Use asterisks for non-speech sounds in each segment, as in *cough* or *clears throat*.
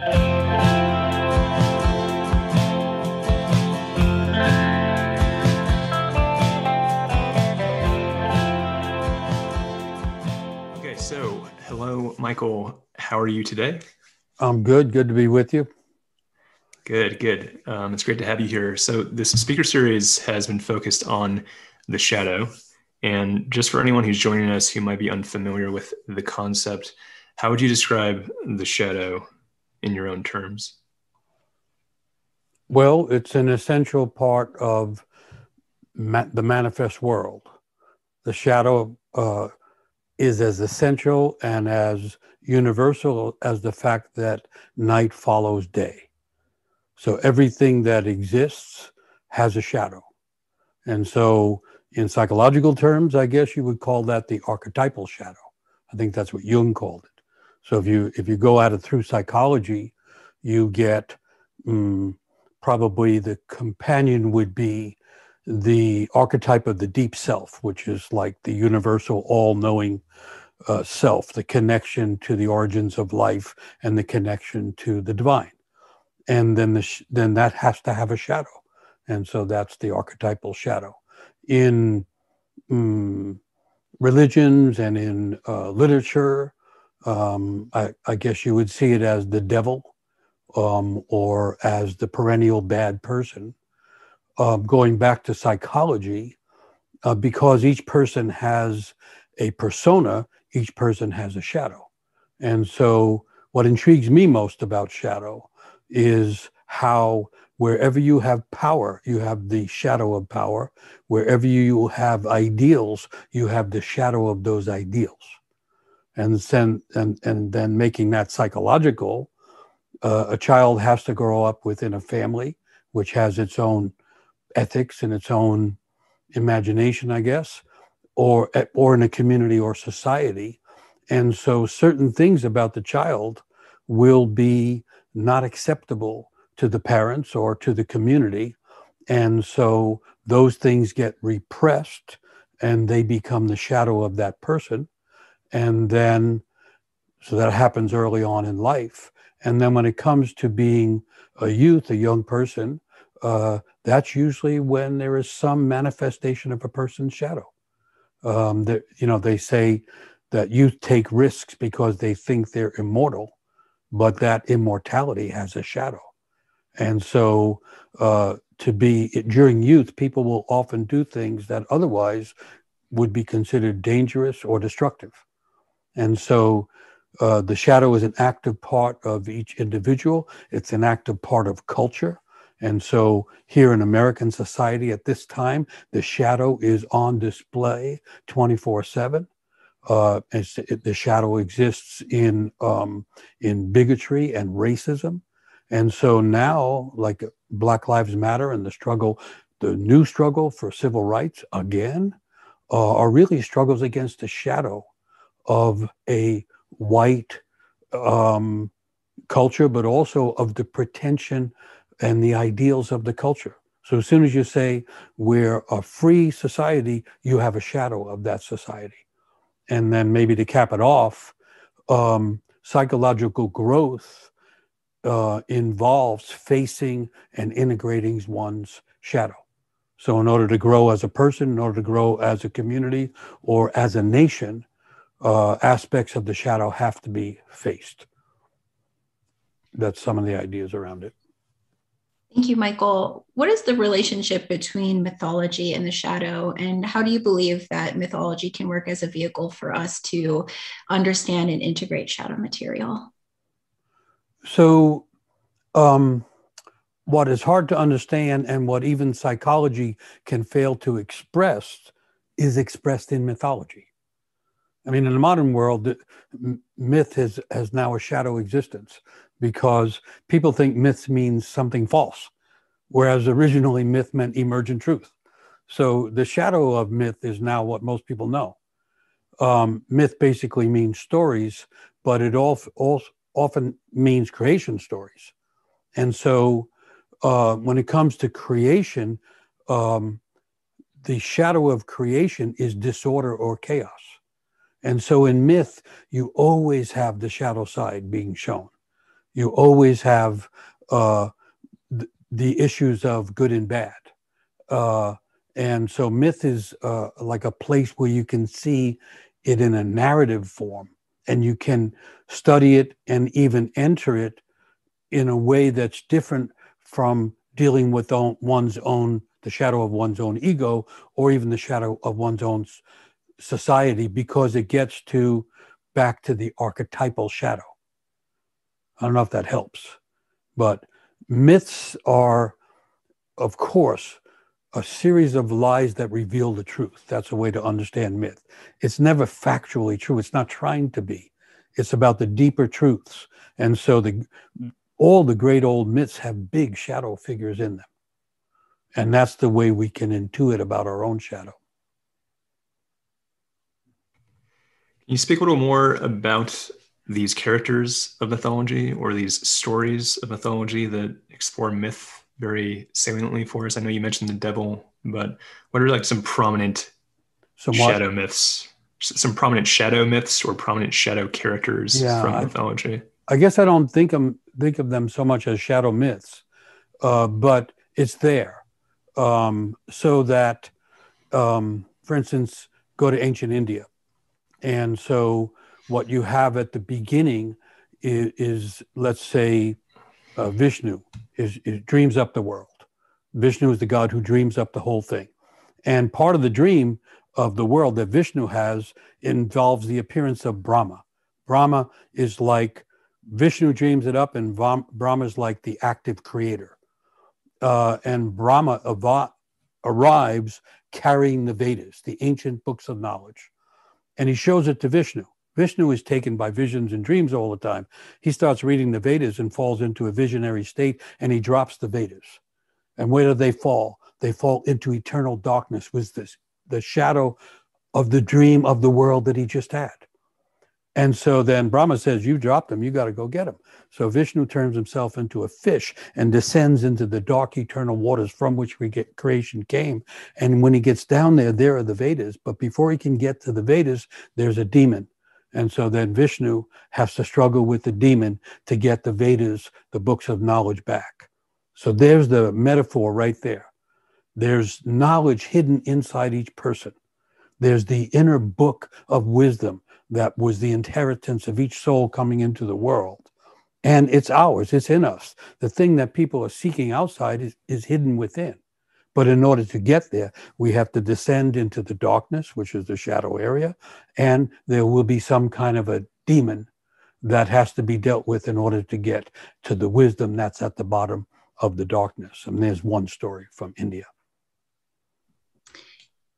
Okay, so hello, Michael. How are you today? I'm good. Good to be with you. Good, good. Um, it's great to have you here. So, this speaker series has been focused on the shadow. And just for anyone who's joining us who might be unfamiliar with the concept, how would you describe the shadow in your own terms? Well, it's an essential part of ma- the manifest world. The shadow uh, is as essential and as universal as the fact that night follows day. So everything that exists has a shadow. And so, in psychological terms, I guess you would call that the archetypal shadow. I think that's what Jung called it. So if you if you go at it through psychology, you get um, probably the companion would be the archetype of the deep self, which is like the universal, all-knowing uh, self, the connection to the origins of life and the connection to the divine, and then the sh- then that has to have a shadow, and so that's the archetypal shadow. In um, religions and in uh, literature, um, I, I, guess you would see it as the devil um, or as the perennial bad person. Uh, going back to psychology, uh, because each person has a persona, each person has a shadow. And so, what intrigues me most about shadow is how wherever you have power, you have the shadow of power. Wherever you have ideals, you have the shadow of those ideals and then and and then making that psychological uh, a child has to grow up within a family which has its own ethics and its own imagination i guess or or in a community or society. And so certain things about the child will be not acceptable to the parents or to the community. And so those things get repressed and they become the shadow of that person and then, so that happens early on in life. And then when it comes to being a youth, a young person, uh, that's usually when there is some manifestation of a person's shadow. Um, that, you know, they say that youth take risks because they think they're immortal, but that immortality has a shadow. And so, uh, to be during youth, people will often do things that otherwise would be considered dangerous or destructive. And so uh, the shadow is an active part of each individual, it's an active part of culture. And so here in American society at this time, the shadow is on display 24 7. Uh, it, the shadow exists in um, in bigotry and racism, and so now, like Black Lives Matter and the struggle, the new struggle for civil rights again, uh, are really struggles against the shadow of a white um, culture, but also of the pretension and the ideals of the culture. So as soon as you say we're a free society, you have a shadow of that society. And then maybe to cap it off, um, psychological growth uh, involves facing and integrating one's shadow. So, in order to grow as a person, in order to grow as a community or as a nation, uh, aspects of the shadow have to be faced. That's some of the ideas around it. Thank you, Michael. What is the relationship between mythology and the shadow, and how do you believe that mythology can work as a vehicle for us to understand and integrate shadow material? So, um, what is hard to understand and what even psychology can fail to express is expressed in mythology. I mean, in the modern world, myth has, has now a shadow existence because people think myth means something false, whereas originally myth meant emergent truth. So the shadow of myth is now what most people know. Um, myth basically means stories, but it also often means creation stories. And so uh, when it comes to creation, um, the shadow of creation is disorder or chaos. And so in myth, you always have the shadow side being shown. You always have uh, th- the issues of good and bad. Uh, and so myth is uh, like a place where you can see it in a narrative form and you can study it and even enter it in a way that's different from dealing with one's own the shadow of one's own ego or even the shadow of one's own society because it gets to back to the archetypal shadow. I don't know if that helps but myths are of course a series of lies that reveal the truth. That's a way to understand myth. It's never factually true. It's not trying to be. It's about the deeper truths. And so the all the great old myths have big shadow figures in them. And that's the way we can intuit about our own shadow. Can you speak a little more about these characters of mythology or these stories of mythology that explore myth very saliently for us? I know you mentioned the devil, but what are like some prominent some shadow myths? Some prominent shadow myths or prominent shadow characters yeah, from mythology? I guess I don't think them think of them so much as shadow myths, uh, but it's there. Um, so that, um, for instance, go to ancient India, and so what you have at the beginning is, is let's say, uh, Vishnu is, is dreams up the world. Vishnu is the god who dreams up the whole thing, and part of the dream of the world that Vishnu has involves the appearance of Brahma. Brahma is like Vishnu dreams it up, and Brahma is like the active creator. Uh, and Brahma av- arrives carrying the Vedas, the ancient books of knowledge, and he shows it to Vishnu. Vishnu is taken by visions and dreams all the time. He starts reading the Vedas and falls into a visionary state, and he drops the Vedas. And where do they fall? They fall into eternal darkness, with this the shadow of the dream of the world that he just had. And so then Brahma says, You dropped him, you got to go get him. So Vishnu turns himself into a fish and descends into the dark eternal waters from which we get creation came. And when he gets down there, there are the Vedas. But before he can get to the Vedas, there's a demon. And so then Vishnu has to struggle with the demon to get the Vedas, the books of knowledge, back. So there's the metaphor right there. There's knowledge hidden inside each person. There's the inner book of wisdom that was the inheritance of each soul coming into the world. And it's ours, it's in us. The thing that people are seeking outside is, is hidden within. But in order to get there, we have to descend into the darkness, which is the shadow area, and there will be some kind of a demon that has to be dealt with in order to get to the wisdom that's at the bottom of the darkness. And there's one story from India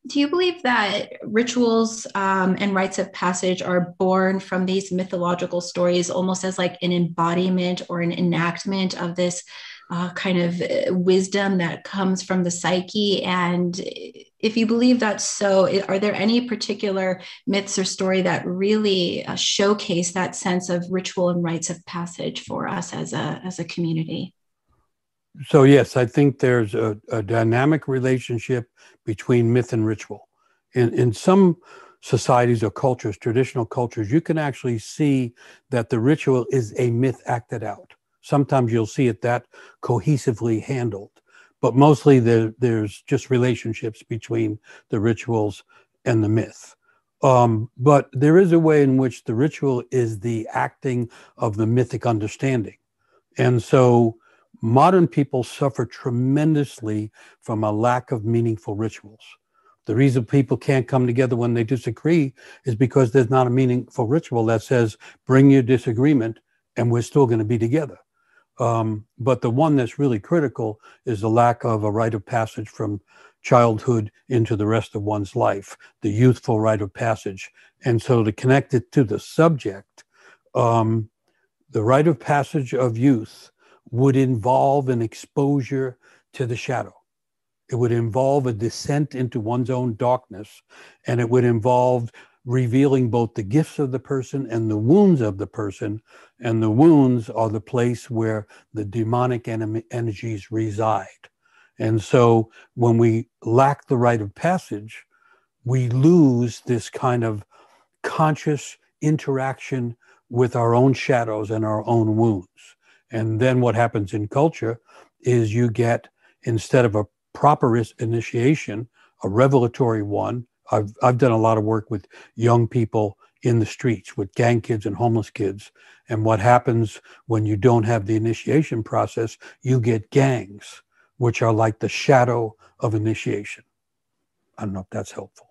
do you believe that rituals um, and rites of passage are born from these mythological stories almost as like an embodiment or an enactment of this uh, kind of uh, wisdom that comes from the psyche? And if you believe that's so are there any particular myths or story that really uh, showcase that sense of ritual and rites of passage for us as a as a community so yes, I think there's a, a, dynamic relationship between myth and ritual. In in some societies or cultures, traditional cultures, you can actually see that the ritual is a myth acted out. Sometimes you'll see it that cohesively handled, but mostly there, there's just relationships between the rituals and the myth. Um, but there is a way in which the ritual is the acting of the mythic understanding. And so modern people suffer tremendously from a lack of meaningful rituals. The reason people can't come together when they disagree is because there's not a meaningful ritual that says, bring your disagreement and we're still going to be together. Um, but the one that's really critical is the lack of a rite of passage from childhood into the rest of one's life, the youthful rite of passage. And so to connect it to the subject, um, the rite of passage of youth would involve an exposure to the shadow. It would involve a descent into one's own darkness, and it would involve revealing both the gifts of the person and the wounds of the person. And the wounds are the place where the demonic energies reside. And so when we lack the rite of passage, we lose this kind of conscious interaction with our own shadows and our own wounds. And then what happens in culture is you get, instead of a proper initiation, a revelatory one. I've, I've done a lot of work with young people in the streets with gang kids and homeless kids. And what happens when you don't have the initiation process, you get gangs, which are like the shadow of initiation. I don't know if that's helpful.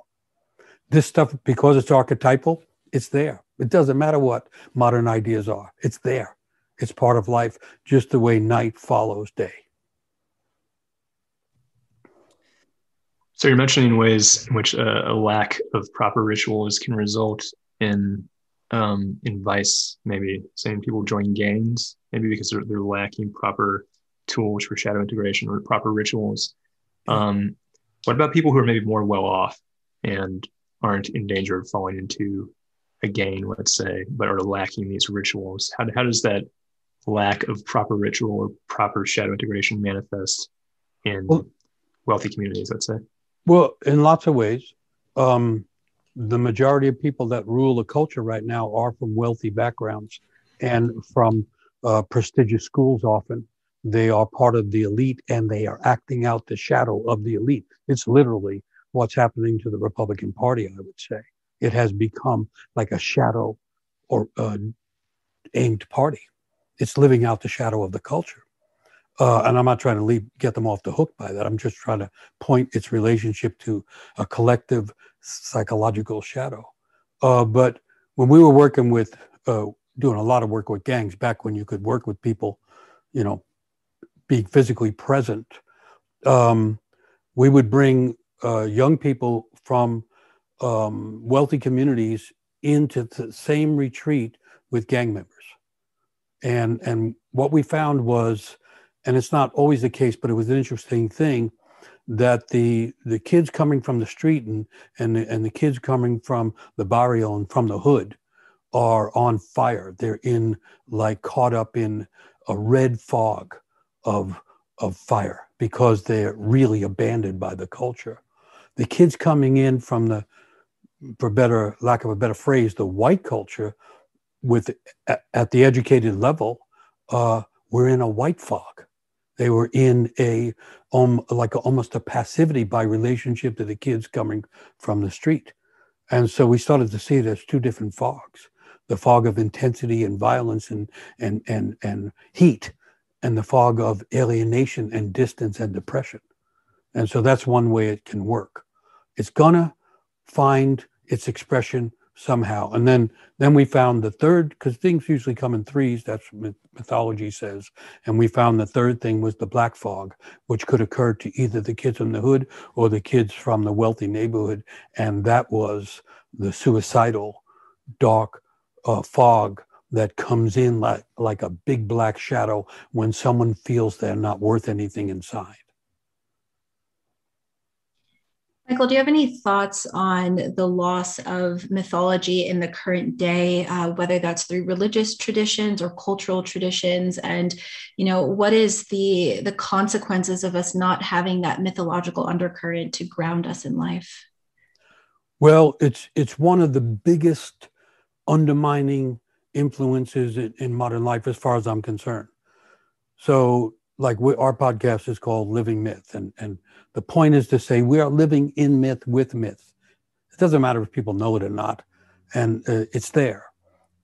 This stuff, because it's archetypal, it's there. It doesn't matter what modern ideas are, it's there. It's part of life, just the way night follows day. So you're mentioning ways in which uh, a lack of proper rituals can result in um, in vice. Maybe saying people join gangs, maybe because they're, they're lacking proper tools for shadow integration or proper rituals. Um, what about people who are maybe more well off and aren't in danger of falling into a gang, let's say, but are lacking these rituals? How, how does that lack of proper ritual or proper shadow integration manifest in well, wealthy communities, let's say? Well, in lots of ways. Um, the majority of people that rule the culture right now are from wealthy backgrounds and from uh, prestigious schools often. They are part of the elite and they are acting out the shadow of the elite. It's literally what's happening to the Republican Party, I would say. It has become like a shadow or uh, aimed party. It's living out the shadow of the culture. Uh, and I'm not trying to leave, get them off the hook by that. I'm just trying to point its relationship to a collective psychological shadow. Uh, but when we were working with, uh, doing a lot of work with gangs back when you could work with people, you know, being physically present, um, we would bring uh, young people from um, wealthy communities into the same retreat with gang members. And, and what we found was and it's not always the case, but it was an interesting thing that the the kids coming from the street and and the, and the kids coming from the barrio and from the hood are on fire. They're in like caught up in a red fog of of fire because they're really abandoned by the culture. The kids coming in from the for better lack of a better phrase, the white culture with at, the educated level, uh, we're in a white fog they were in a um, like a, almost a passivity by relationship to the kids coming from the street. And so we started to see it as two different fogs, the fog of intensity and violence and, and, and, and heat, and the fog of alienation and distance and depression. And so that's one way it can work. It's gonna find its expression somehow. And then then we found the third, because things usually come in threes, that's what mythology says. And we found the third thing was the black fog, which could occur to either the kids in the hood or the kids from the wealthy neighborhood. And that was the suicidal, dark uh, fog that comes in like, like a big black shadow when someone feels they're not worth anything inside. Michael, do you have any thoughts on the loss of mythology in the current day, uh, whether that's through religious traditions or cultural traditions, and you know what is the the consequences of us not having that mythological undercurrent to ground us in life? Well, it's it's one of the biggest undermining influences in, in modern life, as far as I'm concerned. So, like we, our podcast is called Living Myth, and and the point is to say we are living in myth with myth. It doesn't matter if people know it or not, and uh, it's there.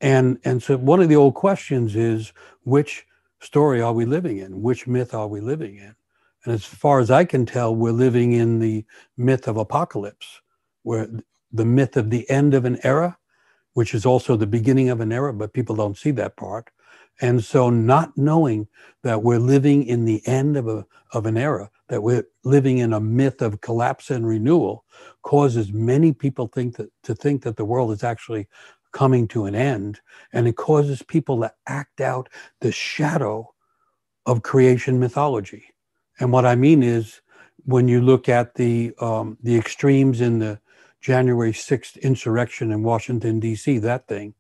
And and so one of the old questions is which story are we living in? Which myth are we living in? And as far as I can tell, we're living in the myth of apocalypse, where the myth of the end of an era, which is also the beginning of an era, but people don't see that part. And so, not knowing that we're living in the end of, a, of an era, that we're living in a myth of collapse and renewal, causes many people think that, to think that the world is actually coming to an end. And it causes people to act out the shadow of creation mythology. And what I mean is, when you look at the, um, the extremes in the January 6th insurrection in Washington, D.C., that thing,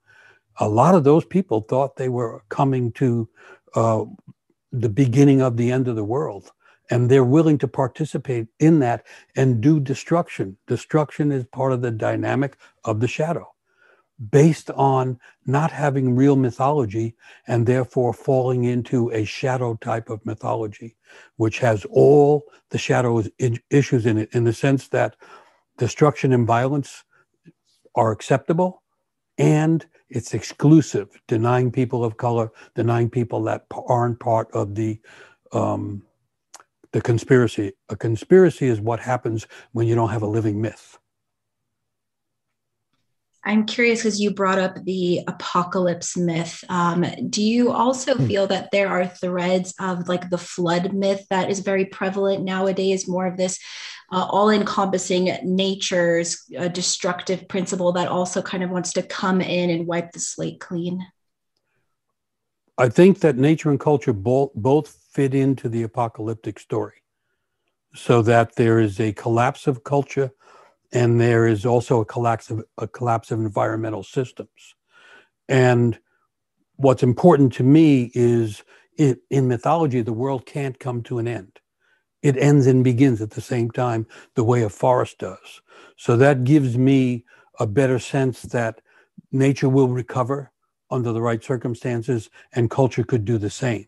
a lot of those people thought they were coming to uh, the beginning of the end of the world. And they're willing to participate in that and do destruction. Destruction is part of the dynamic of the shadow. based on not having real mythology and therefore falling into a shadow type of mythology, which has all the shadow issues in it, in the sense that destruction and violence are acceptable and it's exclusive, denying people of color, denying people that aren't part of the um, the conspiracy. A conspiracy is what happens when you don't have a living myth. I'm curious because you brought up the apocalypse myth. Um, do you also hmm. feel that there are threads of like the flood myth that is very prevalent nowadays? More of this uh, all encompassing nature's uh, destructive principle that also kind of wants to come in and wipe the slate clean? I think that nature and culture both, both fit into the apocalyptic story so that there is a collapse of culture and there is also a collapse of a collapse of environmental systems. And what's important to me is it, in mythology, the world can't come to an end. It ends and begins at the same time, the way a forest does. So that gives me a better sense that nature will recover under the right circumstances and culture could do the same.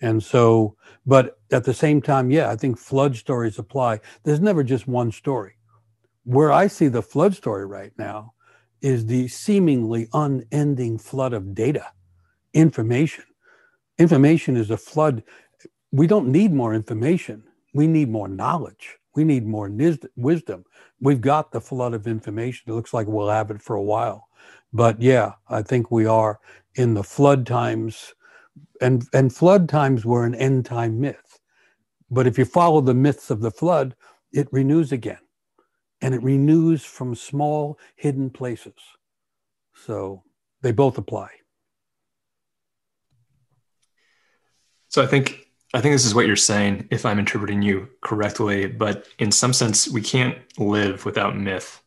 And so, but at the same time, yeah, I think flood stories apply. There's never just one story where I see the flood story right now is the seemingly unending flood of data, information. Information is a flood. We don't need more information. We need more knowledge. We need more wisdom. We've got the flood of information. It looks like we'll have it for a while. But yeah, I think we are in the flood times, and, and flood times were an end time myth. But if you follow the myths of the flood, it renews again and it renews from small hidden places. So they both apply. So I think I think this is what you're saying, if I'm interpreting you correctly. But in some sense, we can't live without myth,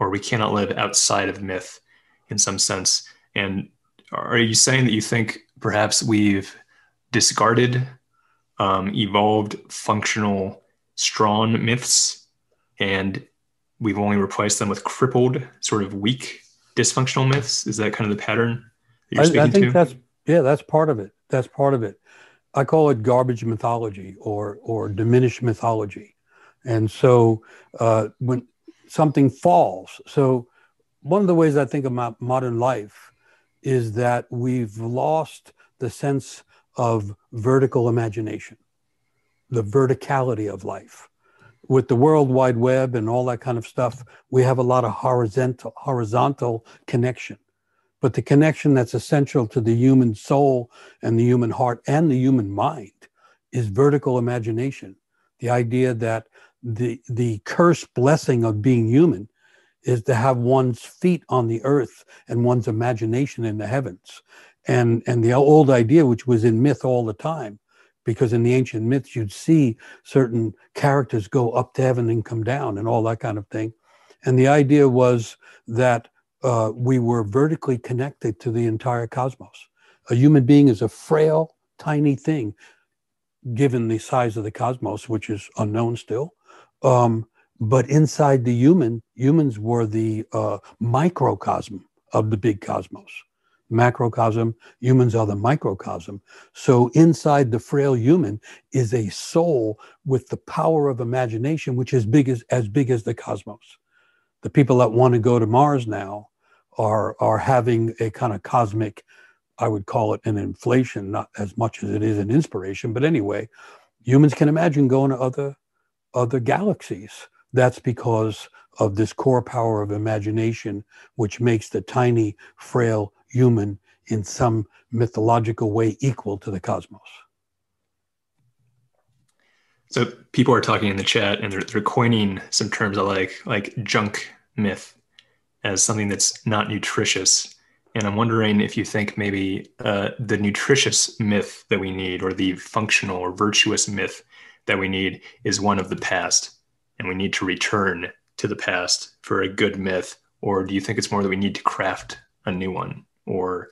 or we cannot live outside of myth, in some sense. And are you saying that you think perhaps we've discarded um, evolved, functional, strong myths, and we've only replaced them with crippled, sort of weak, dysfunctional myths. Is that kind of the pattern you're I, I, think to? that's yeah, that's part of it. That's part of it. I call it garbage mythology or or diminished mythology, and so uh, when something falls, so one of the ways I think about modern life is that we've lost the sense of vertical imagination, the verticality of life with the World Wide Web and all that kind of stuff, we have a lot of horizontal horizontal connection. But the connection that's essential to the human soul and the human heart and the human mind is vertical imagination. The idea that the the curse blessing of being human is to have one's feet on the earth and one's imagination in the heavens. And and the old idea, which was in myth all the time, because in the ancient myths you'd see certain characters go up to heaven and come down and all that kind of thing. And the idea was that uh, we were vertically connected to the entire cosmos. A human being is a frail tiny thing given the size of the cosmos which is unknown still. Um, but inside the human humans were the uh, microcosm of the big cosmos macrocosm, humans are the microcosm. So inside the frail human is a soul with the power of imagination, which is big as, as big as the cosmos. The people that want to go to Mars now are, are having a kind of cosmic, I would call it an inflation, not as much as it is an inspiration, but anyway, humans can imagine going to other, other galaxies. That's because of this core power of imagination, which makes the tiny, frail human in some mythological way equal to the cosmos. So people are talking in the chat and they're, they're coining some terms I like, like junk myth as something that's not nutritious. And I'm wondering if you think maybe uh, the nutritious myth that we need, or the functional or virtuous myth that we need, is one of the past. And we need to return to the past for a good myth. Or do you think it's more that we need to craft a new one? Or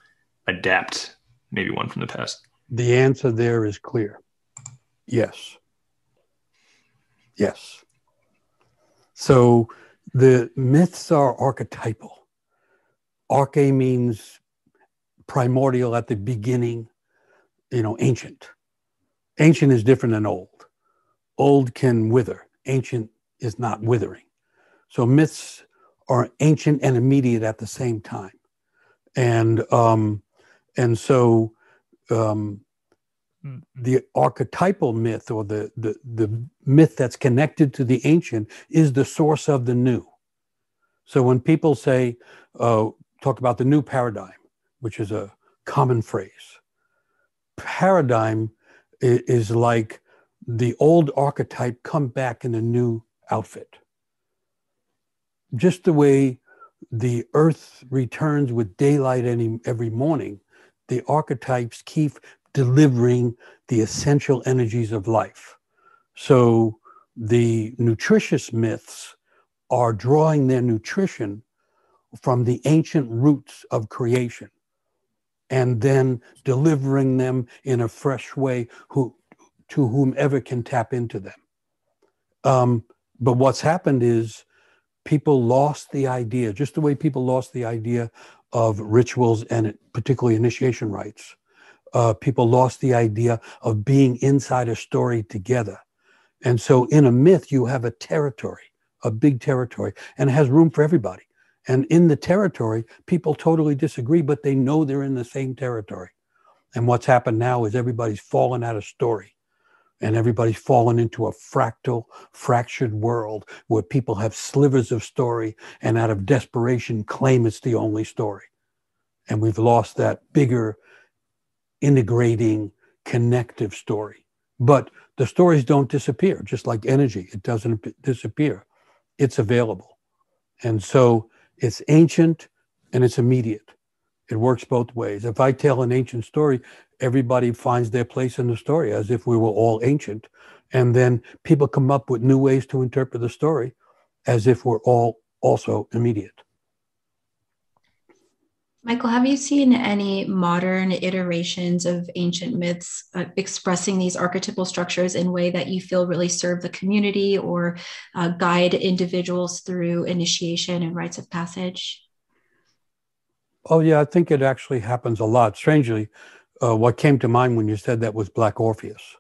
adapt maybe one from the past? The answer there is clear. Yes. Yes. So the myths are archetypal. arche means primordial at the beginning, you know, ancient. Ancient is different than old. Old can wither, ancient is not withering. So myths are ancient and immediate at the same time. And um, and so um, the archetypal myth or the, the the myth that's connected to the ancient is the source of the new. So when people say uh, talk about the new paradigm, which is a common phrase, paradigm is like the old archetype come back in a new outfit. Just the way the earth returns with daylight any, every morning, the archetypes keep delivering the essential energies of life. So the nutritious myths are drawing their nutrition from the ancient roots of creation and then delivering them in a fresh way who, to whomever can tap into them. Um, but what's happened is people lost the idea, just the way people lost the idea of rituals and particularly initiation rites. Uh, people lost the idea of being inside a story together. And so in a myth, you have a territory, a big territory, and it has room for everybody. And in the territory, people totally disagree, but they know they're in the same territory. And what's happened now is everybody's fallen out of story and everybody's fallen into a fractal, fractured world where people have slivers of story and out of desperation claim it's the only story. And we've lost that bigger, integrating, connective story. But the stories don't disappear, just like energy. It doesn't disappear, it's available. And so it's ancient and it's immediate. It works both ways. If I tell an ancient story, everybody finds their place in the story as if we were all ancient. And then people come up with new ways to interpret the story as if we're all also immediate. Michael, have you seen any modern iterations of ancient myths uh, expressing these archetypal structures in a way that you feel really serve the community or uh, guide individuals through initiation and rites of passage? Oh, yeah, I think it actually happens a lot. Strangely, uh, what came to mind when you said that was Black Orpheus,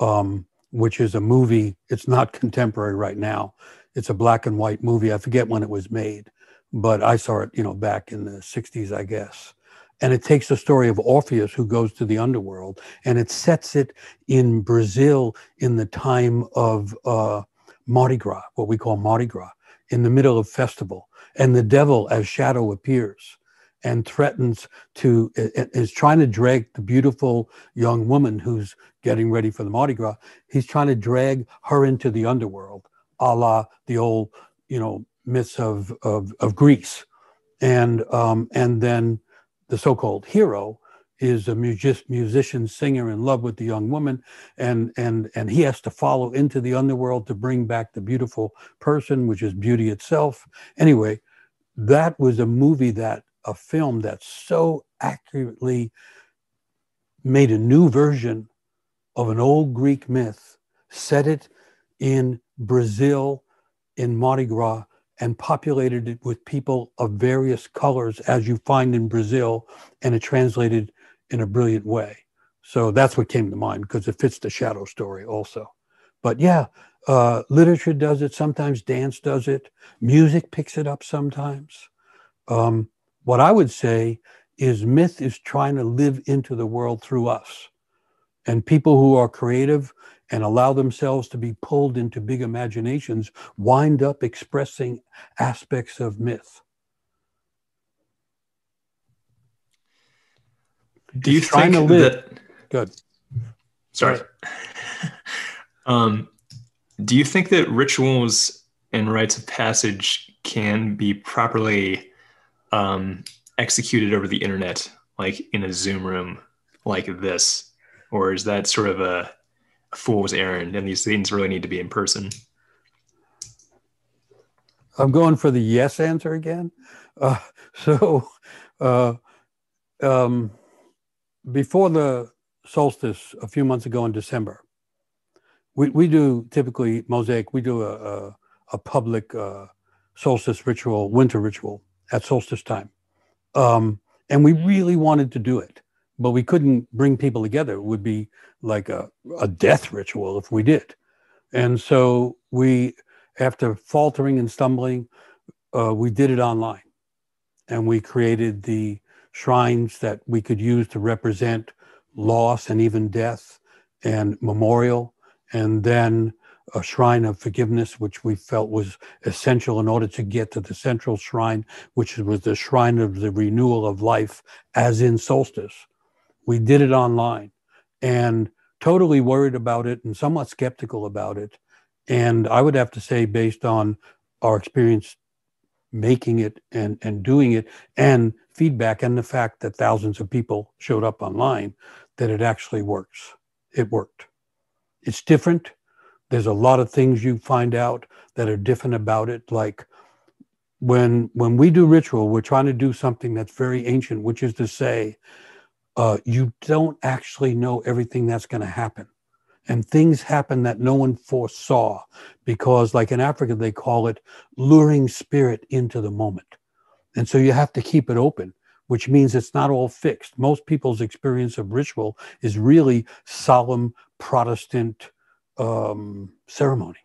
um, which is a movie. It's not contemporary right now. It's a black and white movie. I forget when it was made but I saw it, you know, back in the 60s, I guess. And it takes the story of Orpheus who goes to the underworld and it sets it in Brazil in the time of uh, Mardi Gras, what we call Mardi Gras, in the middle of festival. And the devil as shadow appears and threatens to, is trying to drag the beautiful young woman who's getting ready for the Mardi Gras. He's trying to drag her into the underworld, a la the old, you know, myths of, of, of Greece. And, um, and then the so-called hero is a music, musician, singer in love with the young woman, and, and, and he has to follow into the underworld to bring back the beautiful person, which is beauty itself. Anyway, that was a movie that, a film that so accurately made a new version of an old Greek myth, set it in Brazil in Mardi Gras, and populated it with people of various colors, as you find in Brazil, and it translated in a brilliant way. So that's what came to mind because it fits the shadow story also. But yeah, uh, literature does it. Sometimes dance does it. Music picks it up sometimes. Um, what I would say is myth is trying to live into the world through us. And people who are creative and allow themselves to be pulled into big imaginations wind up expressing aspects of myth. Do you think that good? Sorry. *laughs* um, do you think that rituals and rites of passage can be properly um, executed over the internet, like in a Zoom room like this? Or is that sort of a fool's errand, and these things really need to be in person. I'm going for the yes answer again. Uh, *laughs* so, uh, um, before the solstice a few months ago in December, we, we do typically mosaic. We do a a, a public uh, solstice ritual, winter ritual at solstice time, Um, and we really wanted to do it, but we couldn't bring people together. It would be like a, a death ritual if we did. And so we, after faltering and stumbling, uh, we did it online. And we created the shrines that we could use to represent loss and even death and memorial. And then a shrine of forgiveness, which we felt was essential in order to get to the central shrine, which was the shrine of the renewal of life, as in solstice. We did it online and totally worried about it and somewhat skeptical about it. And I would have to say, based on our experience making it and, and doing it and feedback and the fact that thousands of people showed up online, that it actually works. It worked. It's different there's a lot of things you find out that are different about it. Like when when we do ritual, we're trying to do something that's very ancient, which is to say, uh, you don't actually know everything that's going to happen. And things happen that no one foresaw because, like in Africa, they call it luring spirit into the moment. And so you have to keep it open, which means it's not all fixed. Most people's experience of ritual is really solemn Protestant um, ceremony.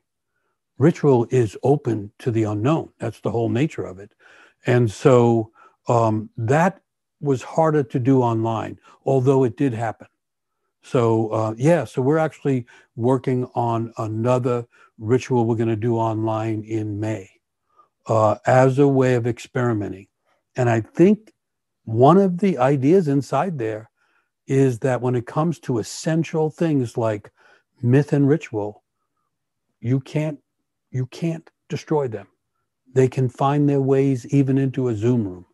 Ritual is open to the unknown. That's the whole nature of it. And so um, that was harder to do online, although it did happen. So, uh, yeah, so we're actually working on another ritual we're going to do online in May uh, as a way of experimenting. And I think one of the ideas inside there is that when it comes to essential things like myth and ritual, you can't you can't destroy them. They can find their ways even into a Zoom room.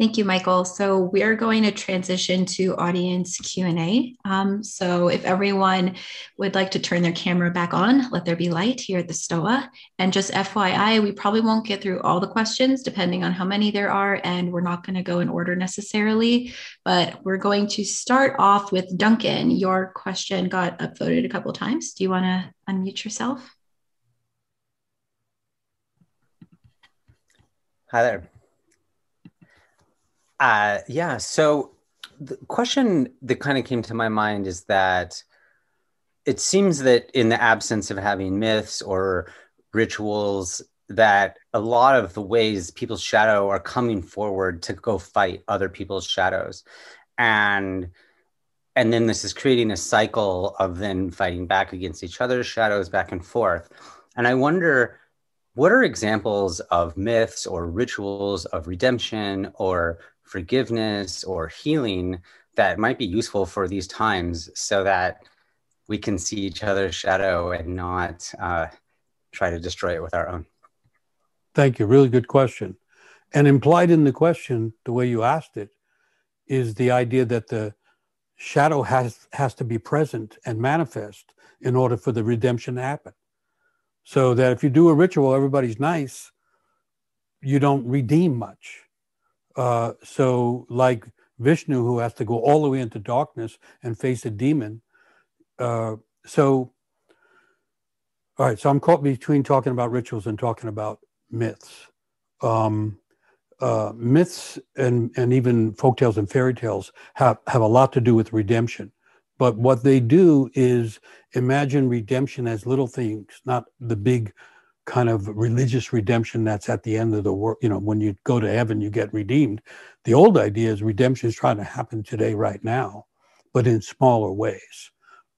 Thank you, Michael. So we're going to transition to audience Q&A. Um, so if everyone would like to turn their camera back on, let there be light here at the STOA. And just FYI, we probably won't get through all the questions depending on how many there are, and we're not going to go in order necessarily, but we're going to start off with Duncan. Your question got upvoted a couple times. Do you want to unmute yourself? Hi there. Uh, yeah. So the question that kind of came to my mind is that it seems that in the absence of having myths or rituals, that a lot of the ways people's shadow are coming forward to go fight other people's shadows, and and then this is creating a cycle of then fighting back against each other's shadows back and forth. And I wonder what are examples of myths or rituals of redemption or forgiveness or healing that might be useful for these times so that we can see each other's shadow and not uh, try to destroy it with our own. Thank you. Really good question. And implied in the question, the way you asked it, is the idea that the shadow has, has to be present and manifest in order for the redemption to happen. So that if you do a ritual, everybody's nice, you don't redeem much. Uh, so, like Vishnu, who has to go all the way into darkness and face a demon. Uh, so, all right, so I'm caught between talking about rituals and talking about myths. Um, uh, myths and, and even folk tales and fairy tales have, have a lot to do with redemption. But what they do is imagine redemption as little things, not the big kind of religious redemption that's at the end of the world. You know, when you go to heaven, you get redeemed. The old idea is redemption is trying to happen today, right now, but in smaller ways.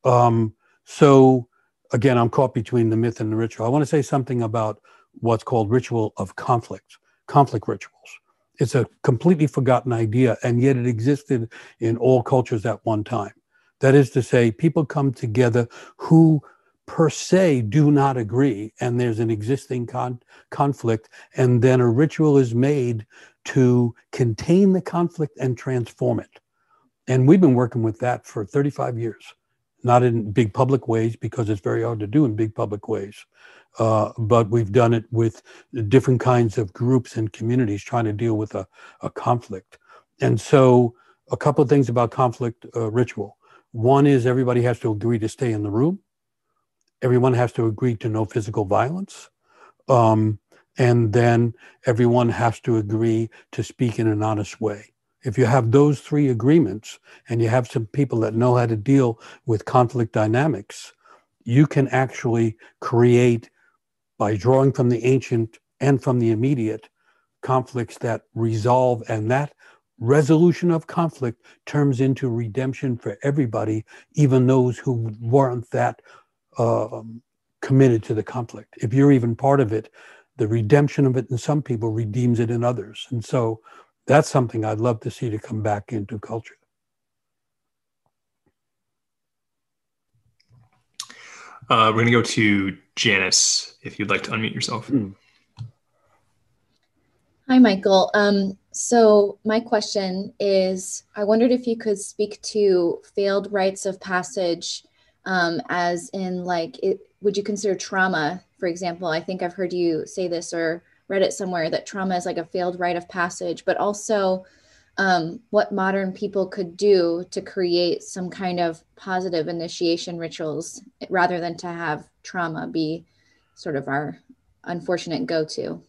Um, so again, I'm caught between the myth and the ritual. I want to say something about what's called ritual of conflict, conflict rituals. It's a completely forgotten idea, and yet it existed in all cultures at one time. That is to say, people come together who per se do not agree and there's an existing con- conflict and then a ritual is made to contain the conflict and transform it. And we've been working with that for 35 years not in big public ways because it's very hard to do in big public ways. Uh, but we've done it with different kinds of groups and communities trying to deal with a, a conflict. And so a couple of things about conflict uh, ritual. One is everybody has to agree to stay in the room Everyone has to agree to no physical violence. Um, and then everyone has to agree to speak in an honest way. If you have those three agreements and you have some people that know how to deal with conflict dynamics, you can actually create, by drawing from the ancient and from the immediate, conflicts that resolve and that resolution of conflict turns into redemption for everybody, even those who weren't that um, committed to the conflict. If you're even part of it, the redemption of it in some people redeems it in others. And so that's something I'd love to see to come back into culture. Uh, we're going to go to Janice, if you'd like to unmute yourself. Mm. Hi, Michael. Um, so, my question is I wondered if you could speak to failed rites of passage, um, as in, like, it, would you consider trauma, for example? I think I've heard you say this or read it somewhere that trauma is like a failed rite of passage, but also um, what modern people could do to create some kind of positive initiation rituals rather than to have trauma be sort of our unfortunate go to.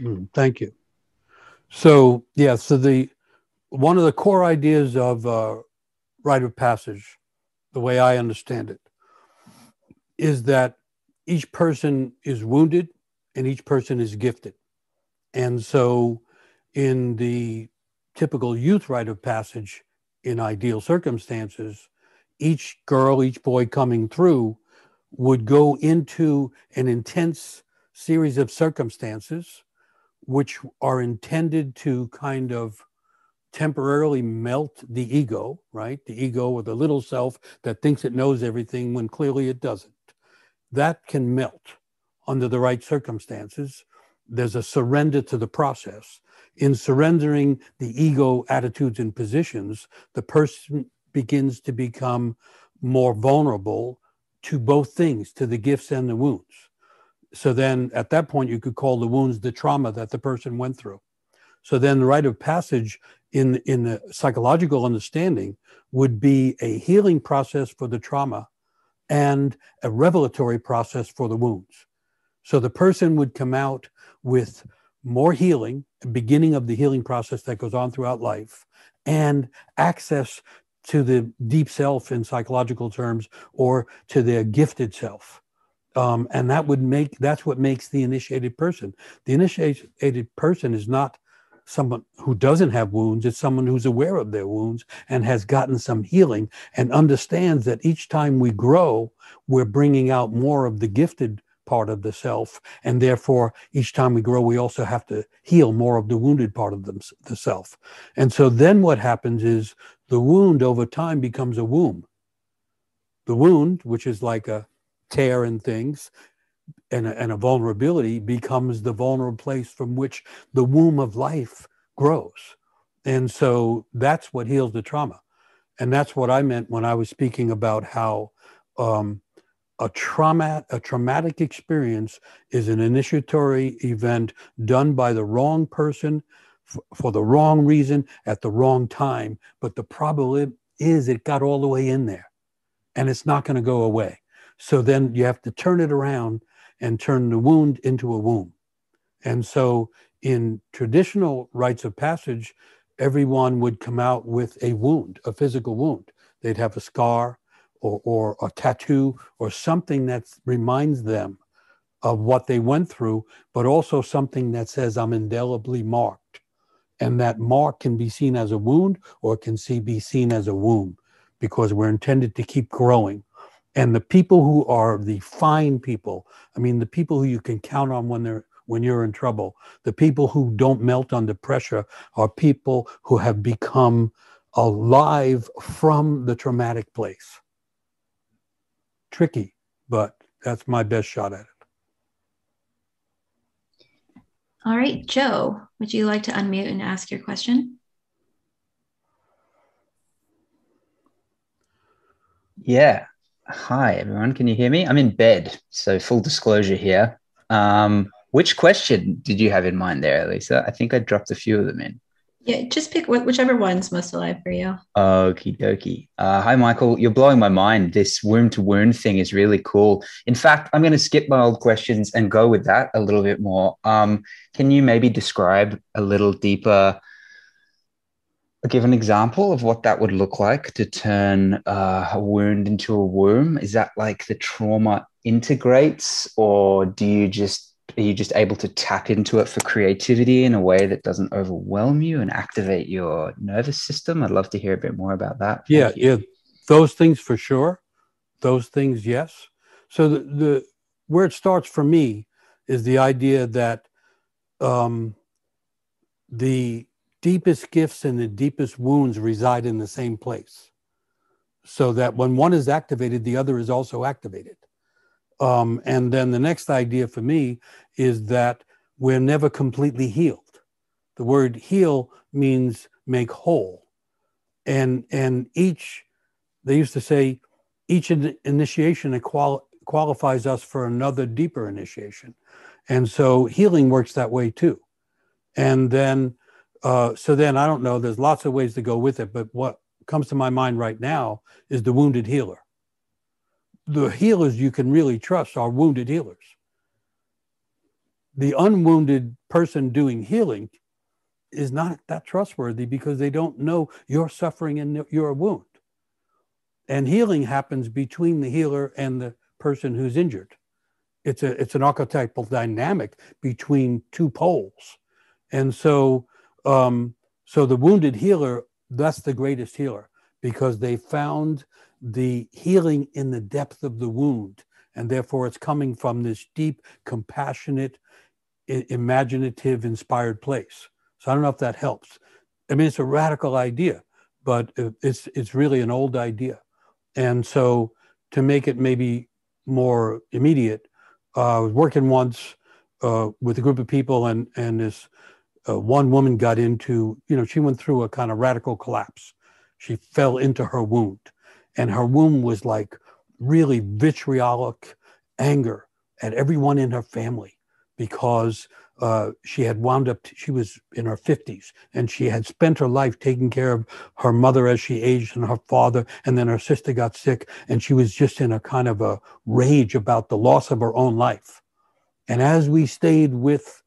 Mm, thank you. So, yeah, so the one of the core ideas of uh, rite of passage, the way I understand it, is that each person is wounded and each person is gifted. And so, in the typical youth rite of passage, in ideal circumstances, each girl, each boy coming through would go into an intense series of circumstances which are intended to kind of temporarily melt the ego, right? The ego or the little self that thinks it knows everything when clearly it doesn't. That can melt under the right circumstances. There's a surrender to the process. In surrendering the ego attitudes and positions, the person begins to become more vulnerable to both things, to the gifts and the wounds. So then at that point, you could call the wounds the trauma that the person went through. So then the rite of passage in, in the psychological understanding would be a healing process for the trauma and a revelatory process for the wounds. So the person would come out with more healing, beginning of the healing process that goes on throughout life, and access to the deep self in psychological terms or to their gifted self um, and that would make that's what makes the initiated person the initiated person is not someone who doesn't have wounds it's someone who's aware of their wounds and has gotten some healing and understands that each time we grow we're bringing out more of the gifted part of the self. And therefore each time we grow we also have to heal more of the wounded part of the, the self. And so then what happens is the wound over time becomes a womb. The wound which is like a tear and things and a, and a vulnerability becomes the vulnerable place from which the womb of life grows. And so that's what heals the trauma. And that's what I meant when I was speaking about how um, a trauma, a traumatic experience is an initiatory event done by the wrong person f- for the wrong reason at the wrong time. But the problem is it got all the way in there and it's not going to go away. So then you have to turn it around and turn the wound into a womb. And so in traditional rites of passage, everyone would come out with a wound, a physical wound. They'd have a scar or, or a tattoo or something that reminds them of what they went through, but also something that says, I'm indelibly marked. And that mark can be seen as a wound or can see, be seen as a womb because we're intended to keep growing and the people who are the fine people i mean the people who you can count on when they're when you're in trouble the people who don't melt under pressure are people who have become alive from the traumatic place. Tricky but that's my best shot at it. All right joe would you like to unmute and ask your question? Yeah Hi, everyone. Can you hear me? I'm in bed, so full disclosure here. Um, which question did you have in mind there, Lisa? I think I dropped a few of them in. Yeah, just pick whichever one's most alive for you. Okie dokie. Uh, hi, Michael. You're blowing my mind. This womb to wound thing is really cool. In fact, I'm going to skip my old questions and go with that a little bit more. Um, can you maybe describe a little deeper? Give an example of what that would look like to turn uh, a wound into a womb. Is that like the trauma integrates, or do you just are you just able to tap into it for creativity in a way that doesn't overwhelm you and activate your nervous system? I'd love to hear a bit more about that. Thank yeah, you. yeah, those things for sure. Those things, yes. So the, the where it starts for me is the idea that um, the deepest gifts and the deepest wounds reside in the same place. So that when one is activated, the other is also activated. Um, and then the next idea for me is that we're never completely healed. The word heal means make whole. And, and each, they used to say, each in initiation quali- qualifies us for another deeper initiation. And so healing works that way too. And then, uh, so then I don't know, there's lots of ways to go with it, but what comes to my mind right now is the wounded healer the healers you can really trust are wounded healers. The unwounded person doing healing is not that trustworthy because they don't know your suffering and your wound. And healing happens between the healer and the person who's injured. It's a it's an archetypal dynamic between two poles, and so um, so the wounded healer that's the greatest healer because they found the healing in the depth of the wound. And therefore, it's coming from this deep, compassionate, imaginative, inspired place. So I don't know if that helps. I mean, it's a radical idea, but it's it's really an old idea. And so to make it maybe more immediate, uh, I was working once uh, with a group of people, and and this uh, one woman got into, you know, she went through a kind of radical collapse. She fell into her wound, and her womb was like really vitriolic anger at everyone in her family because uh, she had wound up, she was in her 50s and she had spent her life taking care of her mother as she aged and her father. And then her sister got sick and she was just in a kind of a rage about the loss of her own life. And as we stayed with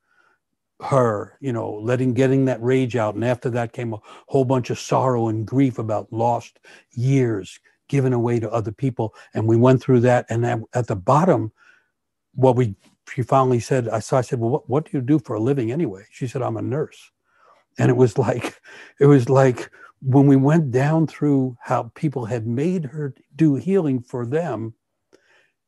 her, you know, letting getting that rage out, and after that came a whole bunch of sorrow and grief about lost years, given away to other people. And we went through that. And at, at the bottom, what we she finally said, I I said, Well, what, what do you do for a living anyway? She said, I'm a nurse. And it was *laughs* like, it was like when we went down through how people had made her do healing for them,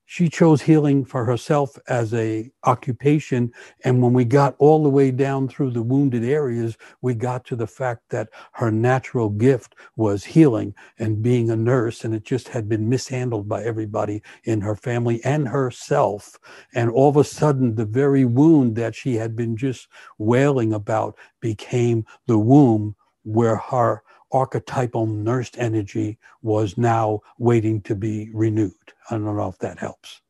she chose healing for herself as a occupation and when we got all the way down through the wounded areas we got to the fact that her natural gift was healing and being a nurse and it just had been mishandled by everybody in her family and herself and all of a sudden the very wound that she had been just wailing about became the womb where her archetypal nursed energy was now waiting to be renewed. I don't know if that helps.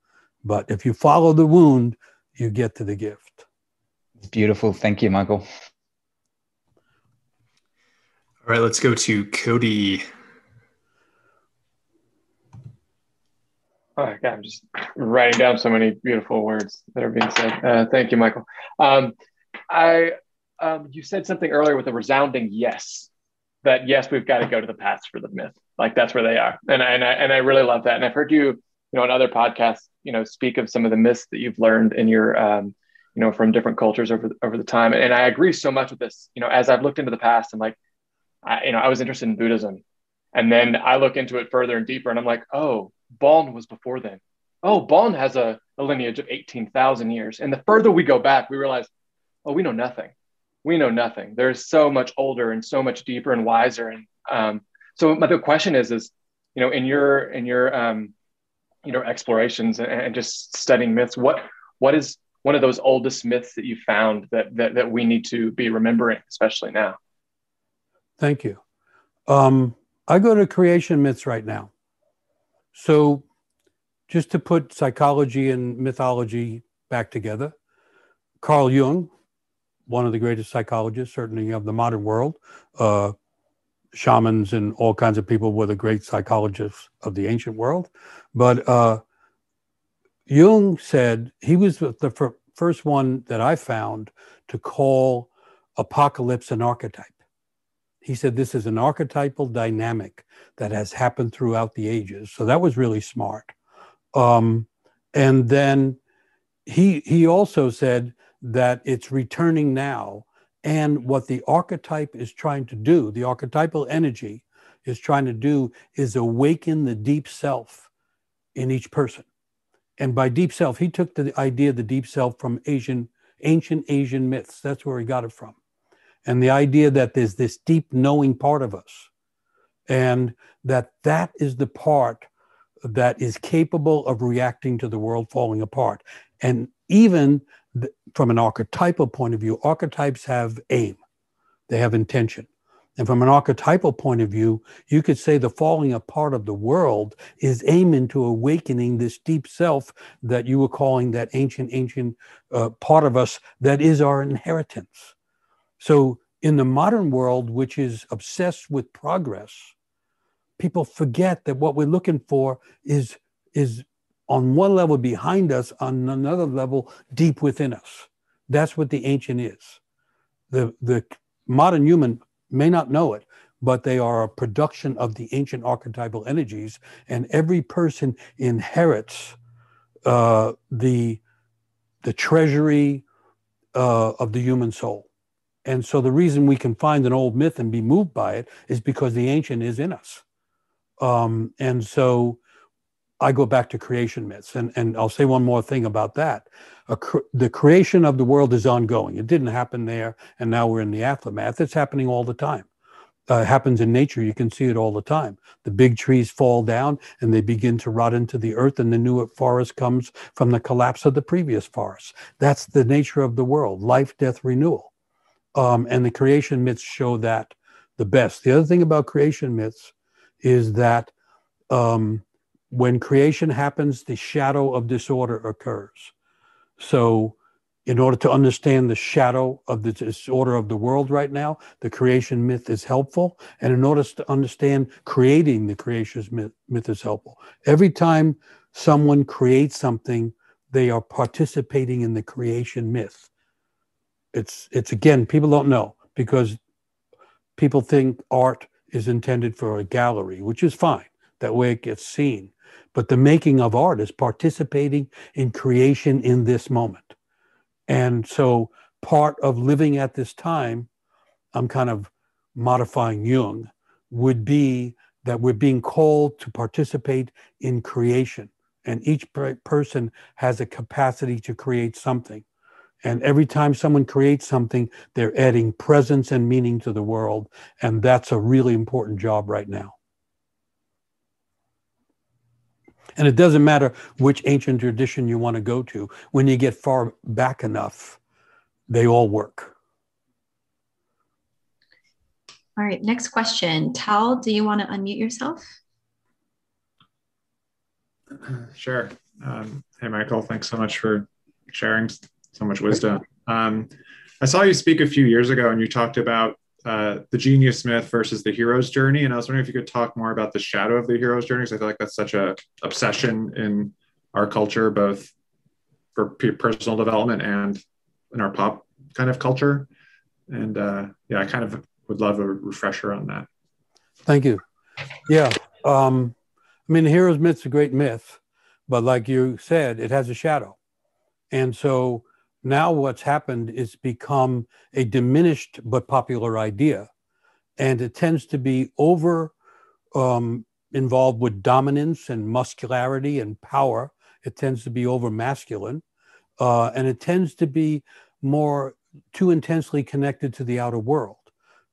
But if you follow the wound, you get to the gift. Beautiful. Thank you, Michael. All right, let's go to Cody. Oh, God, I'm just writing down so many beautiful words that are being said. Uh, thank you, Michael. Um, I, um, you said something earlier with a resounding yes that yes, we've got to go to the past for the myth. Like that's where they are, and I, and I and I really love that. And I've heard you, you know, in other podcasts, you know, speak of some of the myths that you've learned in your, um, you know, from different cultures over over the time. And I agree so much with this. You know, as I've looked into the past, and like, I, you know, I was interested in Buddhism, and then I look into it further and deeper, and I'm like, oh, Bon was before then. Oh, Bon has a, a lineage of eighteen thousand years, and the further we go back, we realize, oh, we know nothing we know nothing. There's so much older and so much deeper and wiser. And um, so my the question is, is you know, in your in your um, you know explorations and, just studying myths, what what is one of those oldest myths that you found that that, that we need to be remembering, especially now? Thank you. Um, I go to creation myths right now. So, just to put psychology and mythology back together, Carl Jung one of the greatest psychologists, certainly of the modern world. Uh, shamans and all kinds of people were the great psychologists of the ancient world. But uh, Jung said he was the fir- first one that I found to call apocalypse an archetype. He said this is an archetypal dynamic that has happened throughout the ages. So that was really smart. Um, and then he he also said that it's returning now and what the archetype is trying to do the archetypal energy is trying to do is awaken the deep self in each person. And by deep self he took the idea of the deep self from asian ancient asian myths. That's where he got it from. And the idea that there's this deep knowing part of us and that that is the part that is capable of reacting to the world falling apart. And even from an archetypal point of view, archetypes have aim, they have intention. And from an archetypal point of view, you could say the falling apart of the world is aiming to awakening this deep self that you were calling that ancient, ancient uh, part of us that is our inheritance. So, in the modern world, which is obsessed with progress, people forget that what we're looking for is, is on one level behind us, on another level deep within us. That's what the ancient is. The, the modern human may not know it, but they are a production of the ancient archetypal energies, and every person inherits uh, the, the treasury uh, of the human soul. And so the reason we can find an old myth and be moved by it is because the ancient is in us. Um, and so I go back to creation myths. And, and I'll say one more thing about that. Cr- the creation of the world is ongoing. It didn't happen there, and now we're in the aftermath. It's happening all the time. Uh, it happens in nature. You can see it all the time. The big trees fall down and they begin to rot into the earth, and the new forest comes from the collapse of the previous forest. That's the nature of the world life, death, renewal. Um, and the creation myths show that the best. The other thing about creation myths is that um, when creation happens, the shadow of disorder occurs. So, in order to understand the shadow of the disorder of the world right now, the creation myth is helpful. And in order to understand creating the creation myth, myth is helpful. Every time someone creates something, they are participating in the creation myth. It's, it's again, people don't know because people think art is intended for a gallery, which is fine. That way it gets seen. But the making of art is participating in creation in this moment. And so part of living at this time, I'm kind of modifying Jung, would be that we're being called to participate in creation. And each person has a capacity to create something. And every time someone creates something, they're adding presence and meaning to the world. And that's a really important job right now. And it doesn't matter which ancient tradition you want to go to, when you get far back enough, they all work. All right, next question. Tal, do you want to unmute yourself? *clears throat* Sure. Um, hey, Michael, thanks so much for sharing so much wisdom. Um, I saw you speak a few years ago and you talked about uh, the genius myth versus the hero's journey. And I was wondering if you could talk more about the shadow of the hero's journey, because I feel like that's such a obsession in our culture, both for personal development and in our pop kind of culture. And uh, yeah, I kind of would love a refresher on that. Thank you. Yeah. Um, I mean, the hero's myth's a great myth, but like you said, it has a shadow. And so now, what's happened is become a diminished but popular idea. And it tends to be over um, involved with dominance and muscularity and power. It tends to be over masculine. Uh, and it tends to be more too intensely connected to the outer world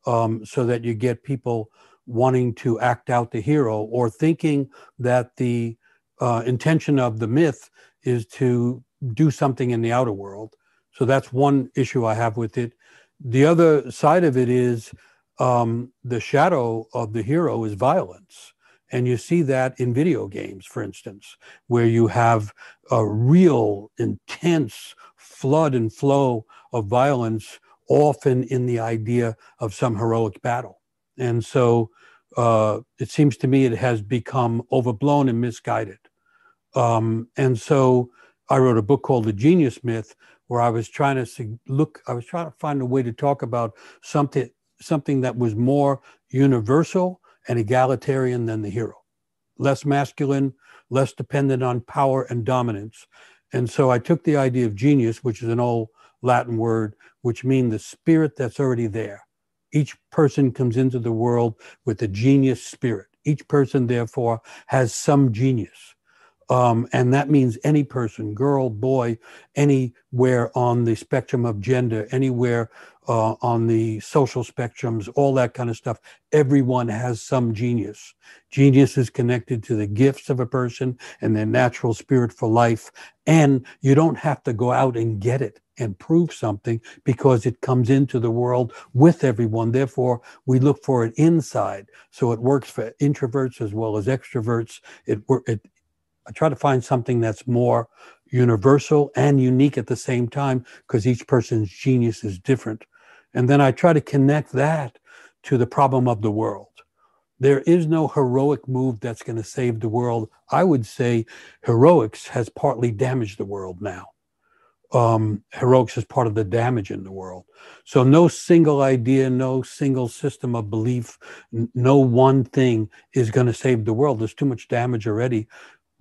um, so that you get people wanting to act out the hero or thinking that the uh, intention of the myth is to do something in the outer world. So that's one issue I have with it. The other side of it is um, the shadow of the hero is violence. And you see that in video games, for instance, where you have a real intense flood and flow of violence often in the idea of some heroic battle. And so uh, it seems to me it has become overblown and misguided. Um, and so I wrote a book called The Genius Myth, where I was trying to look, I was trying to find a way to talk about something, something that was more universal and egalitarian than the hero, less masculine, less dependent on power and dominance. And so I took the idea of genius, which is an old Latin word, which means the spirit that's already there. Each person comes into the world with a genius spirit. Each person, therefore, has some genius. Um, and that means any person, girl, boy, anywhere on the spectrum of gender, anywhere uh, on the social spectrums, all that kind of stuff. Everyone has some genius. Genius is connected to the gifts of a person and their natural spirit for life. And you don't have to go out and get it and prove something because it comes into the world with everyone. Therefore, we look for it inside. So it works for introverts as well as extroverts. It, it I try to find something that's more universal and unique at the same time because each person's genius is different. And then I try to connect that to the problem of the world. There is no heroic move that's going to save the world. I would say heroics has partly damaged the world now. Um, heroics is part of the damage in the world. So, no single idea, no single system of belief, n- no one thing is going to save the world. There's too much damage already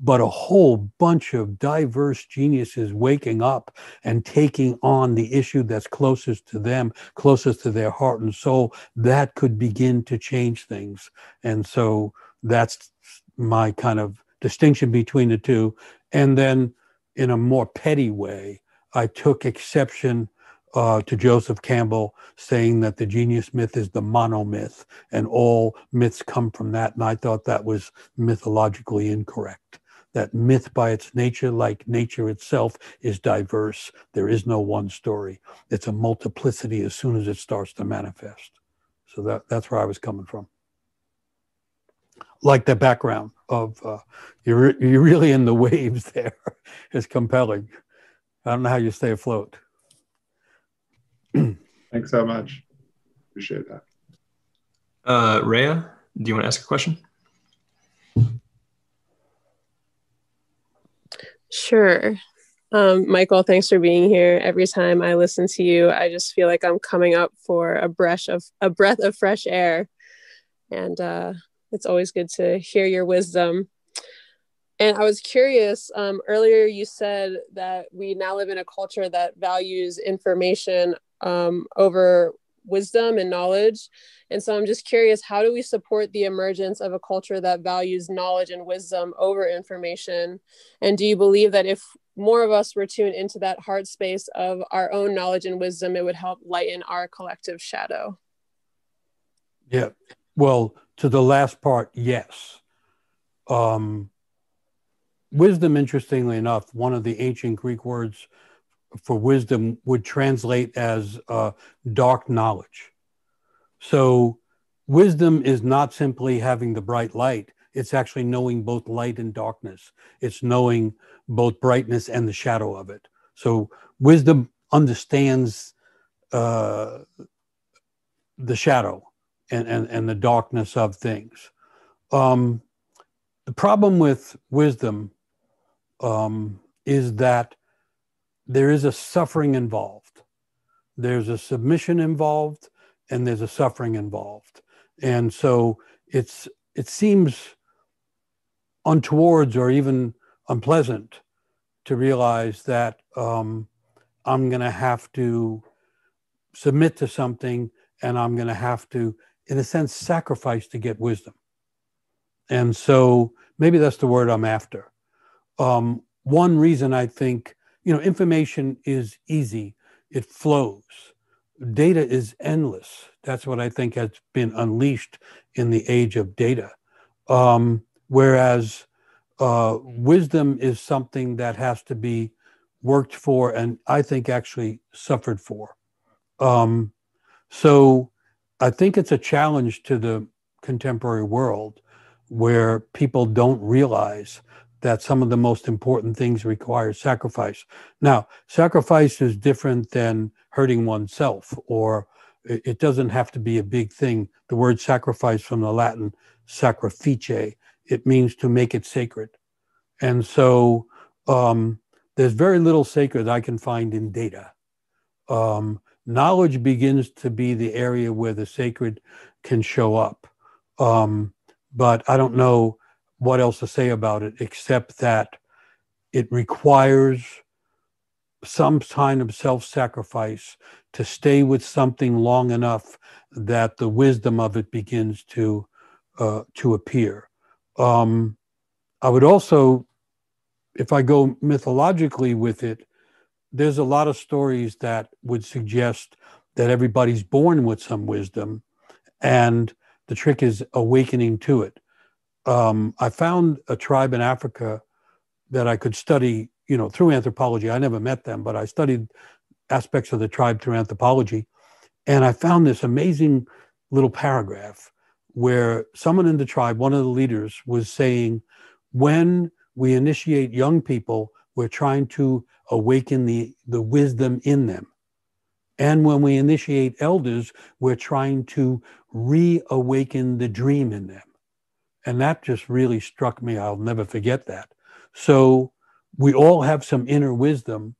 but a whole bunch of diverse geniuses waking up and taking on the issue that's closest to them, closest to their heart and soul, that could begin to change things. And so that's my kind of distinction between the two. And then in a more petty way, I took exception uh, to Joseph Campbell saying that the genius myth is the monomyth and all myths come from that. And I thought that was mythologically incorrect that myth by its nature, like nature itself, is diverse. There is no one story. It's a multiplicity as soon as it starts to manifest. So that, that's where I was coming from. Like the background of uh, you're, you're really in the waves there *laughs* is compelling. I don't know how you stay afloat. Thanks so much. Appreciate that. Uh, Rhea, do you want to ask a question? Sure. Um, Michael, thanks for being here. Every time I listen to you, I just feel like I'm coming up for a breath of a breath of fresh air, and uh, it's always good to hear your wisdom. And I was curious. Um, earlier, you said that we now live in a culture that values information um, over wisdom and knowledge. And so I'm just curious how do we support the emergence of a culture that values knowledge and wisdom over information? And do you believe that if more of us were tuned into that heart space of our own knowledge and wisdom, it would help lighten our collective shadow? Yeah. Well, to the last part, yes. Um, wisdom, interestingly enough, one of the ancient Greek words for wisdom would translate as uh, dark knowledge. So, wisdom is not simply having the bright light, it's actually knowing both light and darkness. It's knowing both brightness and the shadow of it. So, wisdom understands uh, the shadow and, and, and the darkness of things. Um, the problem with wisdom um, is that there is a suffering involved. There's a submission involved and there's a suffering involved. And so it's it seems untowards or even unpleasant to realize that um, I'm going to have to submit to something and I'm going to have to, in a sense, sacrifice to get wisdom. And so maybe that's the word I'm after. Um, one reason I think you know, information is easy, it flows. Data is endless. That's what I think has been unleashed in the age of data. Um, whereas uh, wisdom is something that has to be worked for and I think actually suffered for. Um, so I think it's a challenge to the contemporary world where people don't realize that some of the most important things require sacrifice. Now, sacrifice is different than hurting oneself, or it doesn't have to be a big thing. The word sacrifice from the Latin sacrifice, it means to make it sacred. And so um, there's very little sacred I can find in data. Um, knowledge begins to be the area where the sacred can show up. Um, but I don't know what else to say about it except that it requires some kind of self sacrifice to stay with something long enough that the wisdom of it begins to uh, to appear. Um, I would also, if I go mythologically with it, there's a lot of stories that would suggest that everybody's born with some wisdom, and the trick is awakening to it um, I found a tribe in Africa that I could study, you know, through anthropology. I never met them, but I studied aspects of the tribe through anthropology. And I found this amazing little paragraph where someone in the tribe, one of the leaders, was saying, when we initiate young people, we're trying to awaken the, the wisdom in them. And when we initiate elders, we're trying to reawaken the dream in them. And that just really struck me. I'll never forget that. So we all have some inner wisdom.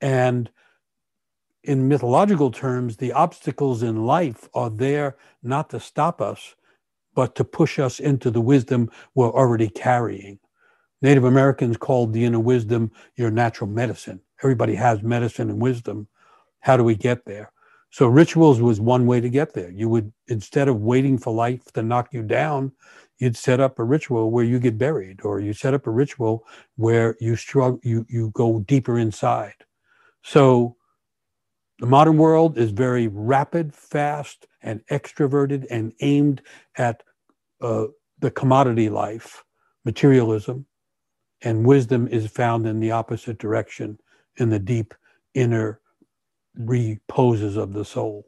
And in mythological terms, the obstacles in life are there not to stop us, but to push us into the wisdom we're already carrying. Native Americans called the inner wisdom your natural medicine. Everybody has medicine and wisdom. How do we get there? So rituals was one way to get there. You would, instead of waiting for life to knock you down, you'd set up a ritual where you get buried or you set up a ritual where you struggle you you go deeper inside. So the modern world is very rapid fast and extroverted and aimed at uh, the commodity life materialism and wisdom is found in the opposite direction in the deep inner reposes of the soul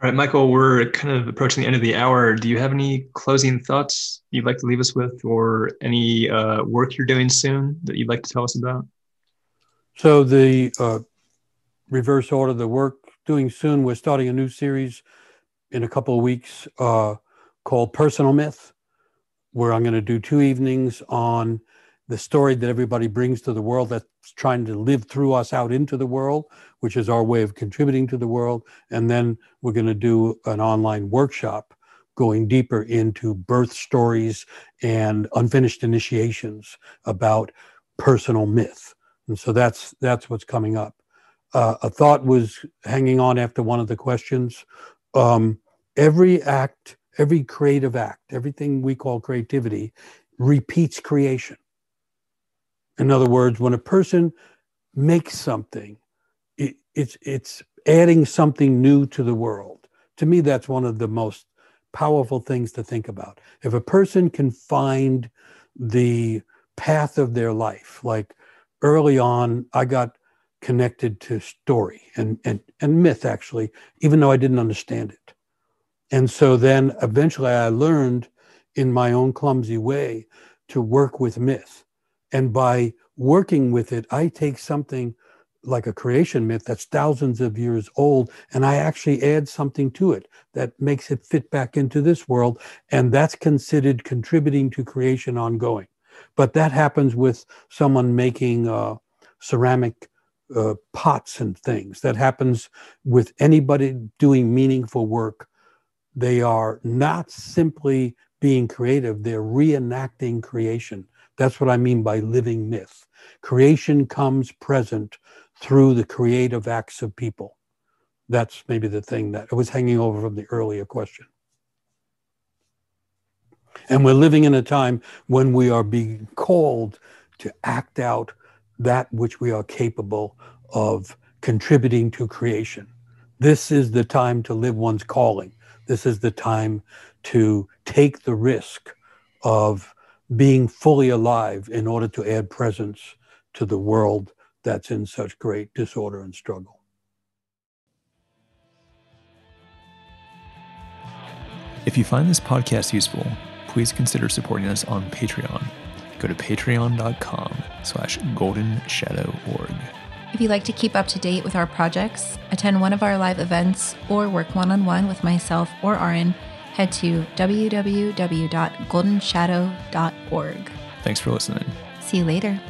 All right, Michael, we're kind of approaching the end of the hour. Do you have any closing thoughts you'd like to leave us with, or any uh, work you're doing soon that you'd like to tell us about? So, the uh, reverse order, the work doing soon, we're starting a new series in a couple of weeks uh, called Personal Myth, where I'm going to do two evenings on the story that everybody brings to the world that's trying to live through us out into the world, which is our way of contributing to the world. And then we're going to do an online workshop going deeper into birth stories and unfinished initiations about personal myth. And so that's that's what's coming up. Uh, a thought was hanging on after one of the questions. Um, every act, every creative act, everything we call creativity, repeats creation in other words, when a person makes something, it, it's it's adding something new to the world. To me, that's one of the most powerful things to think about. If a person can find the path of their life, like early on, I got connected to story and, and, and myth, actually, even though I didn't understand it. And so then eventually I learned in my own clumsy way to work with myth. And by working with it, I take something like a creation myth that's thousands of years old, and I actually add something to it that makes it fit back into this world. And that's considered contributing to creation ongoing. But that happens with someone making uh, ceramic uh, pots and things. That happens with anybody doing meaningful work. They are not simply being creative, they're reenacting creation. That's what I mean by living myth. Creation comes present through the creative acts of people. That's maybe the thing that was hanging over from the earlier question. And we're living in a time when we are being called to act out that which we are capable of contributing to creation. This is the time to live one's calling. This is the time to take the risk of being fully alive in order to add presence to the world that's in such great disorder and struggle. If you find this podcast useful, please consider supporting us on Patreon. Go to patreon.com slash golden shadow org. If you'd like to keep up to date with our projects, attend one of our live events, or work one on one with myself or Aaron, head to www.goldenshadow.org. Thanks for listening. See you later.